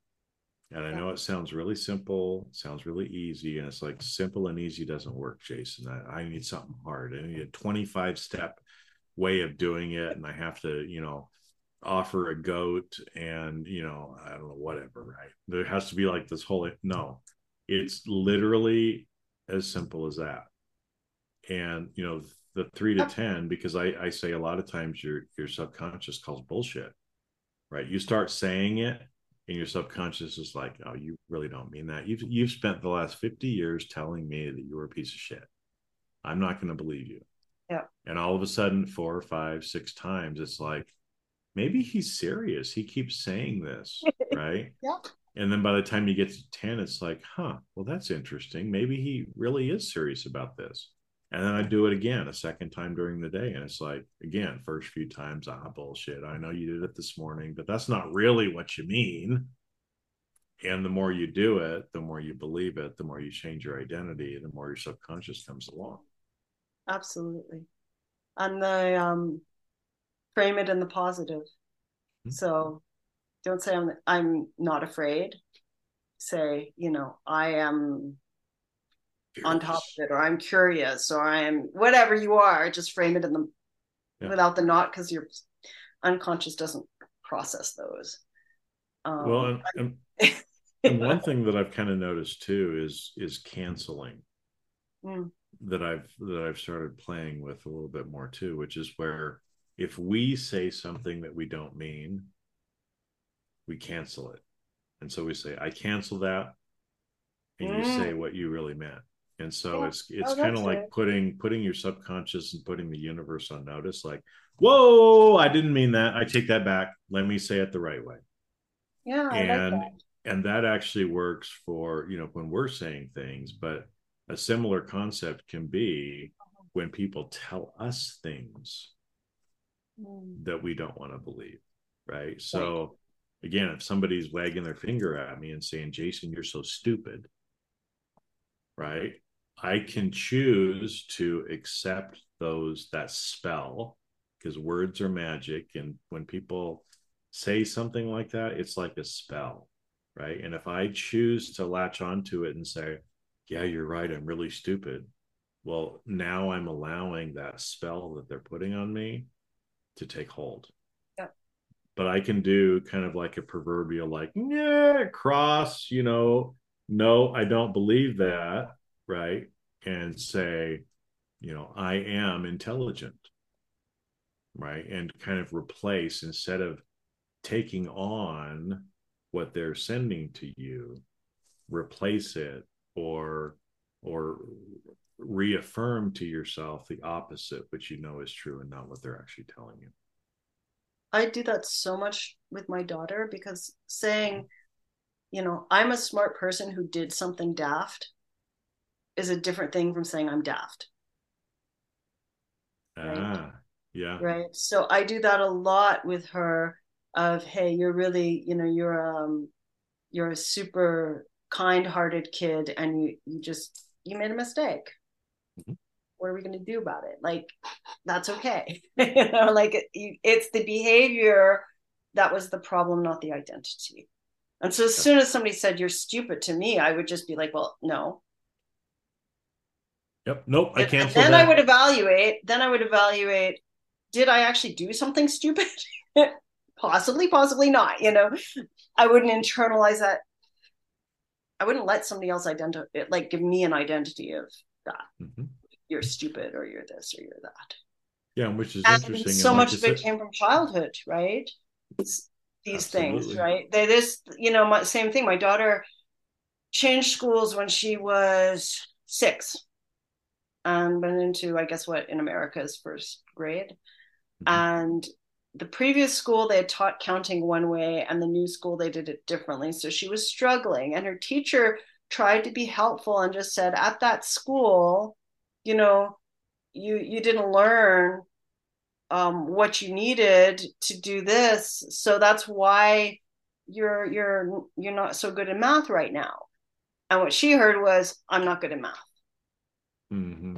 And I know it sounds really simple, sounds really easy, and it's like simple and easy doesn't work, Jason. I, I need something hard. I need a 25 step way of doing it, and I have to, you know, offer a goat and you know i don't know whatever right? There has to be like this whole no it's literally as simple as that. And you know the three to ten because i i say a lot of times your your subconscious calls bullshit right? You start saying it and your subconscious is like oh you really don't mean that you've you've spent the last 50 years telling me that you're a piece of shit i'm not going to believe you yeah and all of a sudden four five six times it's like maybe he's serious. He keeps saying this, [laughs] right? yeah. And then by the time you get to 10, it's like, huh, well, that's interesting. Maybe he really is serious about this. And then I do it again a second time during the day. And it's like, again, first few times, ah, bullshit. I know you did it this morning, but that's not really what you mean. And the more you do it, the more you believe it, the more you change your identity, the more your subconscious comes along. Absolutely. And the um frame it in the positive. Mm-hmm. So don't say I'm I'm not afraid. Say, you know, I am curious. on top of it, or I'm curious, or I'm whatever you are. Just frame it in the yeah. without the not because your unconscious doesn't process those. Um, well, and, and, [laughs] and one thing that I've kind of noticed too is is canceling. Mm. That I've that I've started playing with a little bit more too, which is where if we say something that we don't mean, we cancel it. And so we say, I cancel that. And mm. you say what you really meant. And so yeah. it's it's oh, kind of like it. putting putting your subconscious and putting the universe on notice, like, whoa, I didn't mean that. I take that back. Let me say it the right way. Yeah. And like that. and that actually works for, you know, when we're saying things, but a similar concept can be uh-huh. when people tell us things mm. that we don't want to believe right so right. again if somebody's wagging their finger at me and saying jason you're so stupid right i can choose to accept those that spell because words are magic and when people say something like that it's like a spell right and if i choose to latch onto it and say yeah you're right i'm really stupid well now i'm allowing that spell that they're putting on me to take hold. Yeah. But I can do kind of like a proverbial like, yeah, cross, you know, no, I don't believe that, right? And say, you know, I am intelligent, right? And kind of replace instead of taking on what they're sending to you, replace it or or reaffirm to yourself the opposite, which you know is true and not what they're actually telling you. I do that so much with my daughter because saying, you know, I'm a smart person who did something daft is a different thing from saying I'm daft. Right? Ah, yeah. Right. So I do that a lot with her of, hey, you're really, you know, you're um you're a super kind-hearted kid and you you just you made a mistake mm-hmm. what are we going to do about it like that's okay [laughs] you know like it, it's the behavior that was the problem not the identity and so as soon as somebody said you're stupid to me i would just be like well no yep nope i can't then that. i would evaluate then i would evaluate did i actually do something stupid [laughs] possibly possibly not you know i wouldn't internalize that I wouldn't let somebody else identify like give me an identity of that. Mm-hmm. You're stupid or you're this or you're that. Yeah, which is and interesting. So much of it came from childhood, right? It's, these Absolutely. things, right? They this, you know, my, same thing. My daughter changed schools when she was six and went into, I guess, what in America is first grade. Mhm. And the previous school they had taught counting one way, and the new school they did it differently. So she was struggling, and her teacher tried to be helpful and just said, at that school, you know, you you didn't learn um, what you needed to do this, so that's why you're you're you're not so good in math right now. And what she heard was, I'm not good in math. Hmm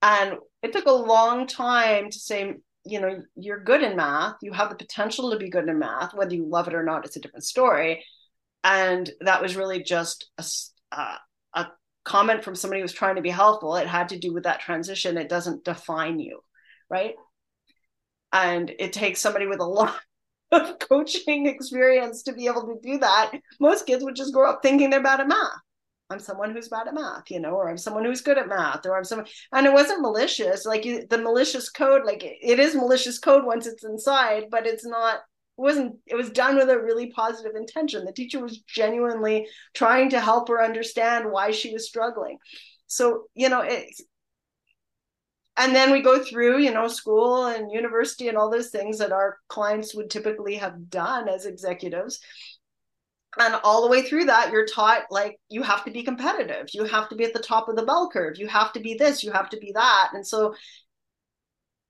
And it took a long time to say, you know, you're good in math. You have the potential to be good in math. Whether you love it or not, it's a different story. And that was really just a, uh, a comment from somebody who was trying to be helpful. It had to do with that transition. It doesn't define you, right? And it takes somebody with a lot of [laughs] coaching experience to be able to do that. Most kids would just grow up thinking they're bad at math. I'm someone who's bad at math, you know, or I'm someone who's good at math, or I'm someone, and it wasn't malicious. Like you, the malicious code, like it, it is malicious code once it's inside, but it's not. It wasn't. It was done with a really positive intention. The teacher was genuinely trying to help her understand why she was struggling. So you know, it's and then we go through you know school and university and all those things that our clients would typically have done as executives and all the way through that you're taught like you have to be competitive. You have to be at the top of the bell curve. You have to be this you have to be that. And so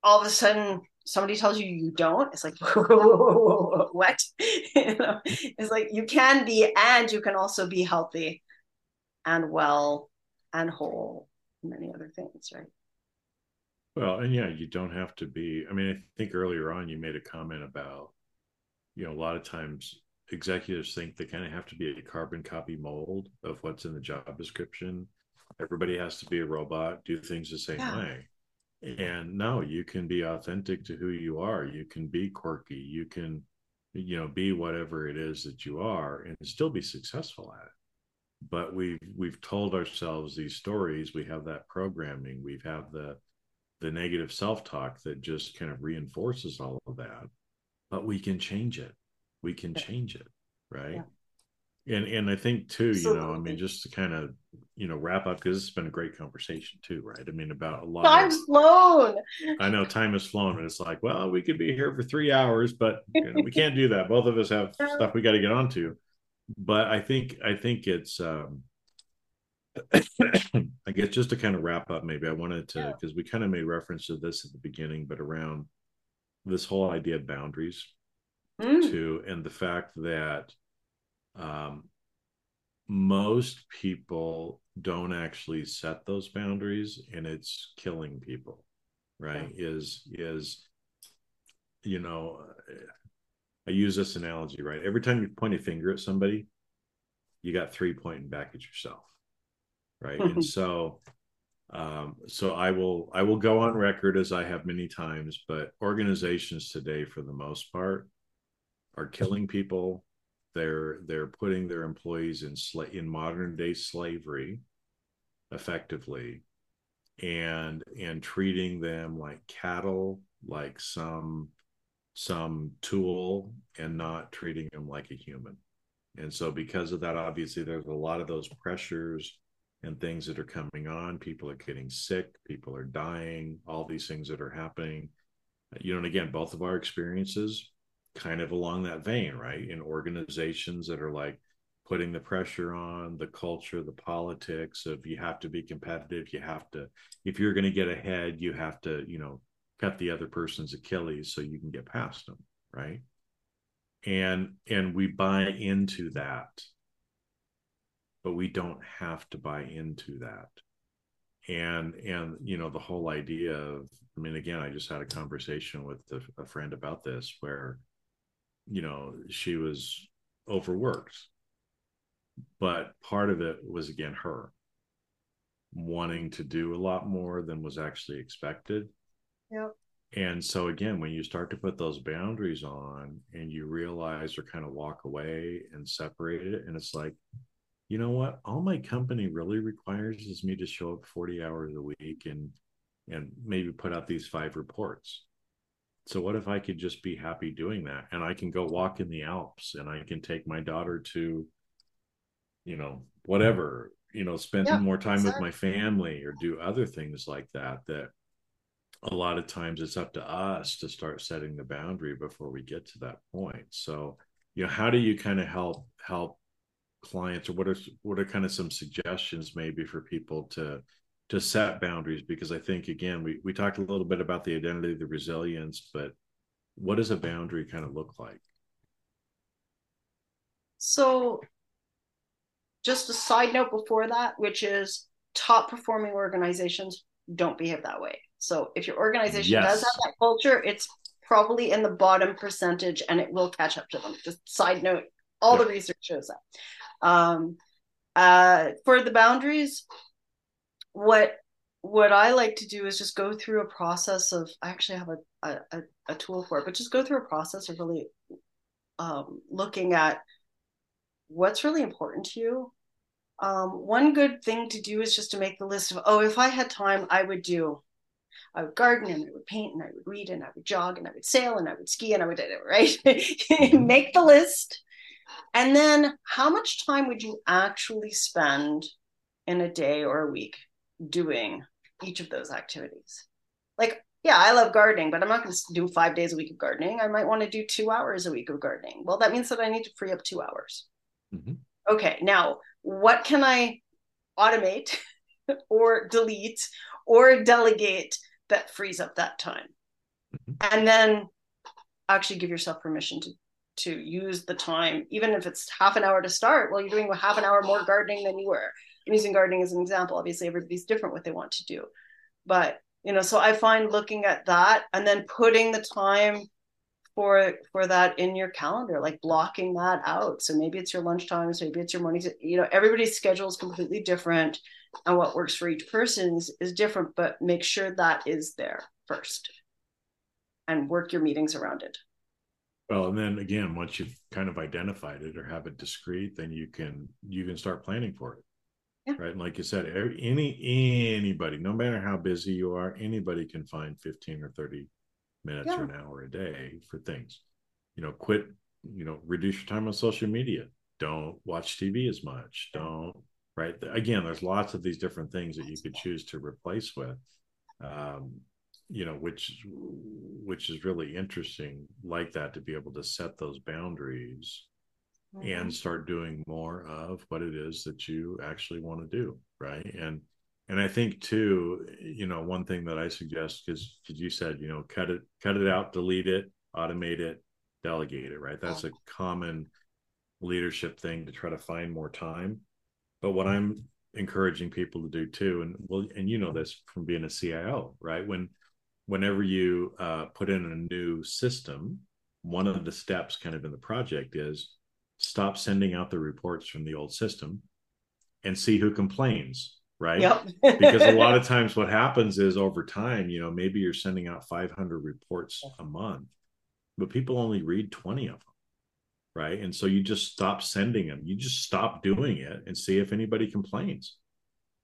all of a sudden somebody tells you you don't it's like [laughs] what? [laughs] You know it's like you can be and you can also be healthy and well and whole and many other things right? Well, and yeah, you don't have to be. I mean, I think earlier on you made a comment about, you know, a lot of times executives think they kind of have to be a carbon copy mold of what's in the job description. Everybody has to be a robot, do things the same Yeah. way. And no, you can be authentic to who you are. You can be quirky. You can, you know, be whatever it is that you are and still be successful at it. But we've we've told ourselves these stories. We have that programming. We've have the the negative self-talk that just kind of reinforces all of that but we can change it we can change it right? And and i think too you know i mean just to kind of you know wrap up because it's been a great conversation too right? I mean about a lot time's of flown. I know time has flown and it's like well we could be here for three hours but you know, we can't do that. Both of us have [laughs] stuff we got to get onto. But i think i think it's um [coughs] I guess just to kind of wrap up, maybe I wanted to Yeah. because we kind of made reference to this at the beginning, but around this whole idea of boundaries Mm. too, and the fact that um, most people don't actually set those boundaries, and it's killing people. Right? Is is you know, I use this analogy. Right? Every time you point a finger at somebody, you got three pointing back at yourself right and [laughs] so um so i will i will go on record as i have many times but organizations today for the most part are killing people. They're they're putting their employees in sla- in modern day slavery effectively and and treating them like cattle like some some tool and not treating them like a human. And so because of that obviously there's a lot of those pressures and things that are coming on. People are getting sick. People are dying. All these things that are happening. You know and again both of our experiences kind of along that vein right? In organizations that are like putting the pressure on the culture the politics of you have to be competitive you have to if you're going to get ahead you have to you know cut the other person's achilles so you can get past them right? And and we buy into that but we don't have to buy into that. And and you know the whole idea of i mean again i just had a conversation with a, a friend about this where you know she was overworked. But part of it was again her wanting to do a lot more than was actually expected. Yep. and so again when you start to put those boundaries on and you realize or kind of walk away and separate it and it's like you know what? All my company really requires is me to show up 40 hours a week and and maybe put out these five reports so what if I could just be happy doing that and I can go walk in the Alps and I can take my daughter to, you know, whatever, you know, spend yeah, more time exactly. with my family or do other things like that, that a lot of times it's up to us to start setting the boundary before we get to that point. So, you know, how do you kind of help, help clients or what are, what are kind of some suggestions maybe for people to, to set boundaries because I think again we we talked a little bit about the identity, the resilience, but what does a boundary kind of look like? So just a side note before that, which is top performing organizations don't behave that way. So if your organization yes. does have that culture, it's probably in the bottom percentage and it will catch up to them. Just side note, all the research shows that. Um, uh, for the boundaries, what what I like to do is just go through a process of I actually have a a, a tool for it, but just go through a process of really um, looking at what's really important to you. Um, one good thing to do is just to make the list of oh, if I had time, I would do. I would garden and I would paint and I would read and I would jog and I would sail and I would ski and I would do it, right? [laughs] make the list. And then how much time would you actually spend in a day or a week doing each of those activities. Like, yeah, I love gardening, but I'm not going to do five days a week of gardening. I might want to do two hours a week of gardening. Well, that means that I need to free up two hours. Mm-hmm. Okay, now what can I automate [laughs] or delete or delegate that frees up that time? Mm-hmm. And then actually give yourself permission to to use the time, even if it's half an hour to start. Well, you're doing half an hour more gardening than you were. I'm using gardening as an example. Obviously, everybody's different what they want to do. But, you know, so I find looking at that and then putting the time for for that in your calendar, like blocking that out. So maybe it's your lunch times, maybe it's your mornings. You know, everybody's schedule is completely different, and what works for each person is, is different. But make sure that is there first, and work your meetings around it. Well, and then again, once you've kind of identified it or have it discrete, then you can you can start planning for it yeah. right? And like you said any anybody no matter how busy you are anybody can find 15 or 30 minutes yeah. or an hour a day for things. You know quit you know reduce your time on social media. Don't watch tv as much. Don't right? Again there's lots of these different things that you could choose to replace with um you know which which is really interesting like that to be able to set those boundaries mm-hmm. and start doing more of what it is that you actually want to do right? And and i think too you know one thing that i suggest because because you said you know cut it cut it out delete it automate it delegate it right? That's a common leadership thing to try to find more time. But what i'm encouraging people to do too and well and you know this from being a cio right? When whenever you uh, put in a new system one of the steps kind of in the project is stop sending out the reports from the old system and see who complains right? Yep. because a lot of [laughs] times what happens is over time you know maybe you're sending out 500 reports a month but people only read 20 of them right? And so you just stop sending them you just stop doing it and see if anybody complains.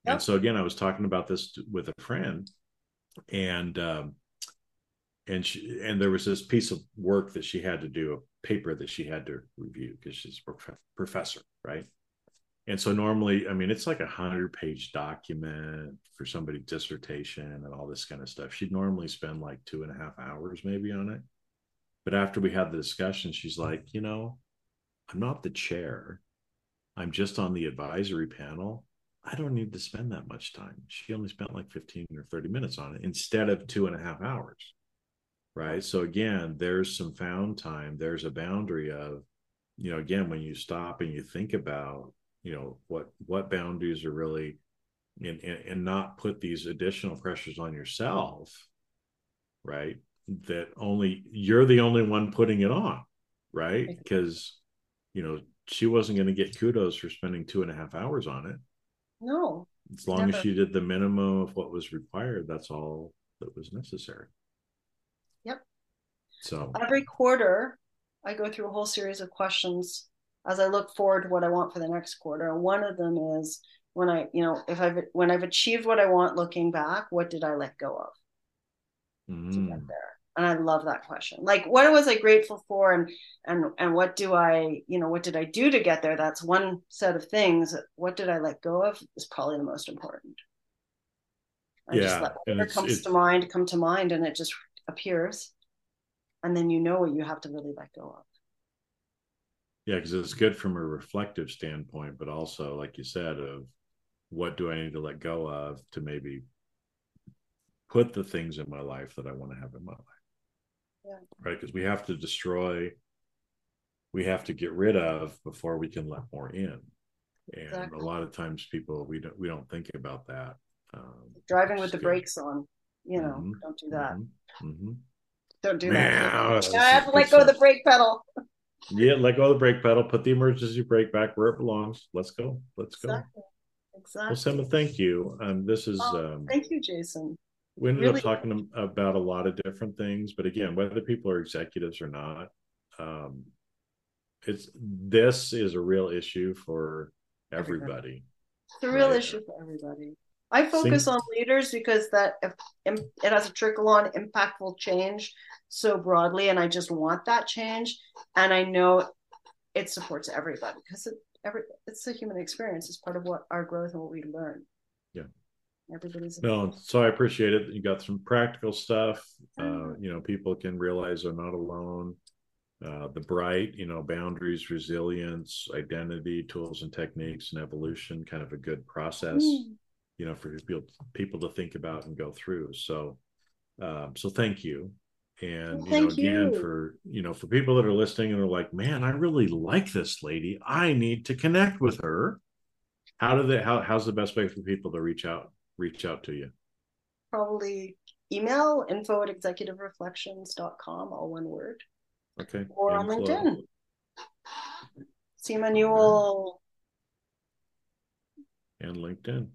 Yep. and so again i was talking about this with a friend and um, and she and there was this piece of work that she had to do paper that she had to review because she's a prof- professor right? And so normally i mean it's like a hundred page document for somebody's dissertation and all this kind of stuff. She'd normally spend like two and a half hours maybe on it. But after we had the discussion she's like you know i'm not the chair. I'm just on the advisory panel. I don't need to spend that much time. She only spent like 15 or 30 minutes on it instead of two and a half hours right? So again there's some found time there's a boundary of you know again when you stop and you think about you know what what boundaries are really and, and, and not put these additional pressures on yourself right? That only you're the only one putting it on right? Because you know she wasn't going to get kudos for spending two and a half hours on it. No as long never. as she did the minimum of what was required that's all that was necessary so every quarter, I go through a whole series of questions as I look forward to what I want for the next quarter. One of them is when I, you know, if I've when I've achieved what I want looking back, what did I let go of mm. to get there? and I love that question. Like, what was I grateful for, and and and what do I, you know, what did I do to get there? That's one set of things. What did I let go of is probably the most important. I Yeah, just let whatever comes it's- to mind come to mind, and it just appears, and then you know what you have to really let go of. Yeah, because it's good from a reflective standpoint, but also, like you said, of what do I need to let go of to maybe put the things in my life that I want to have in my life. Yeah. Right. Because we have to destroy, we have to get rid of before we can let more in. And Exactly. a lot of times people we don't we don't think about that. Um, Driving with the Scary. brakes on, you know, Mhm. don't do that. mhm, mhm. Don't do that. that's I have to let go of the brake pedal. Yeah, let go of the brake pedal, put the emergency brake back where it belongs. Let's go. Let's go. Exactly. Exactly. Well, Sima, thank you. Um, this is Oh, um, Thank you, Jason. we ended really- up talking about a lot of different things, but again, whether people are executives or not, um, it's this is a real issue for everybody. It's a real Right. issue for everybody. I focus Sing- on leaders because that if, it has a trickle on impactful change so broadly, and I just want that change, and I know it supports everybody because it, every it's a human experience. It's part of what our growth and what we learn. Yeah. Everybody's No, so I appreciate it. You got some practical stuff. Uh, you know, people can realize they're not alone. Uh, the bright, you know, boundaries, resilience, identity, tools and techniques, and evolution, kind of a good process. Mm. You know for people people to think about and go through. So um so thank you. And Well, you know again you. for you know for people that are listening and are like man i really like this lady. I need to connect with her. How do they how, how's the best way for people to reach out reach out to you? Probably email info at executive executivereflections.com, all one word, okay. Or on LinkedIn. Sima Newell. and linkedin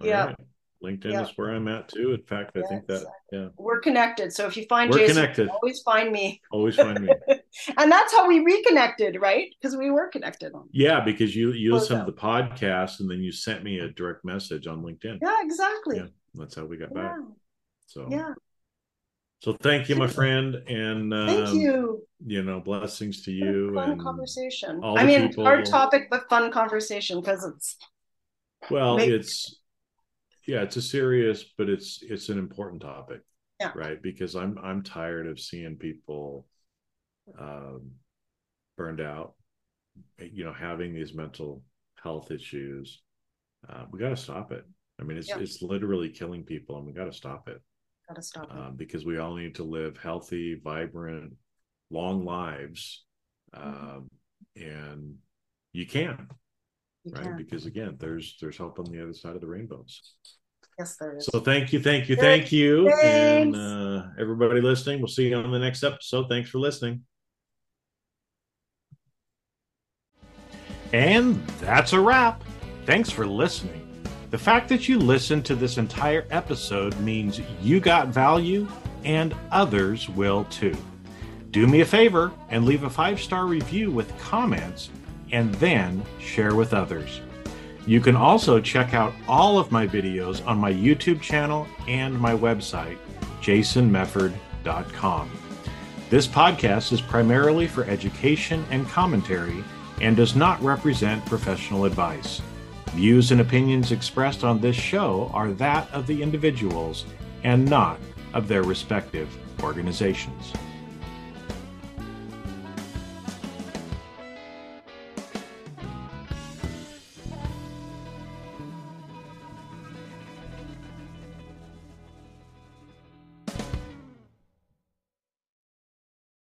All Yeah. right. linkedin Yeah. is where i'm at too in fact i Yeah, think that exactly. yeah We're connected. So if you find We're Jason, connected. always find me. always find me [laughs] and that's how we reconnected, right? Because we were connected on. yeah because you you Close listened to the podcast and then you sent me a direct message on linkedin Yeah, exactly. Yeah. that's how we got Yeah. back so Yeah. So thank you, my friend, and um, Thank you. You know, blessings to you. fun and conversation. I mean, people- hard topic, but fun conversation because it's well, Make- it's yeah, it's a serious, but it's it's an important topic, Yeah. right? Because I'm I'm tired of seeing people um, burned out, you know, having these mental health issues. Uh, we got to stop it. I mean, it's Yeah. it's literally killing people, and we got to stop it. gotta stop. it. um, because we all need to live healthy, vibrant, long lives. Mm-hmm. Um, and you can, you right? can. Because again, there's there's hope on the other side of the rainbows. Yes, there is. So thank you, thank you, thank you, and uh, everybody listening. We'll see you on the next episode. Thanks for listening. And that's a wrap. Thanks for listening. The fact that you listened to this entire episode means you got value and others will too. Do me a favor and leave a five star review with comments and then share with others. You can also check out all of my videos on my YouTube channel and my website, jasonmefford.com. This podcast is primarily for education and commentary and does not represent professional advice. Views and opinions expressed on this show are that of the individuals and not of their respective organizations.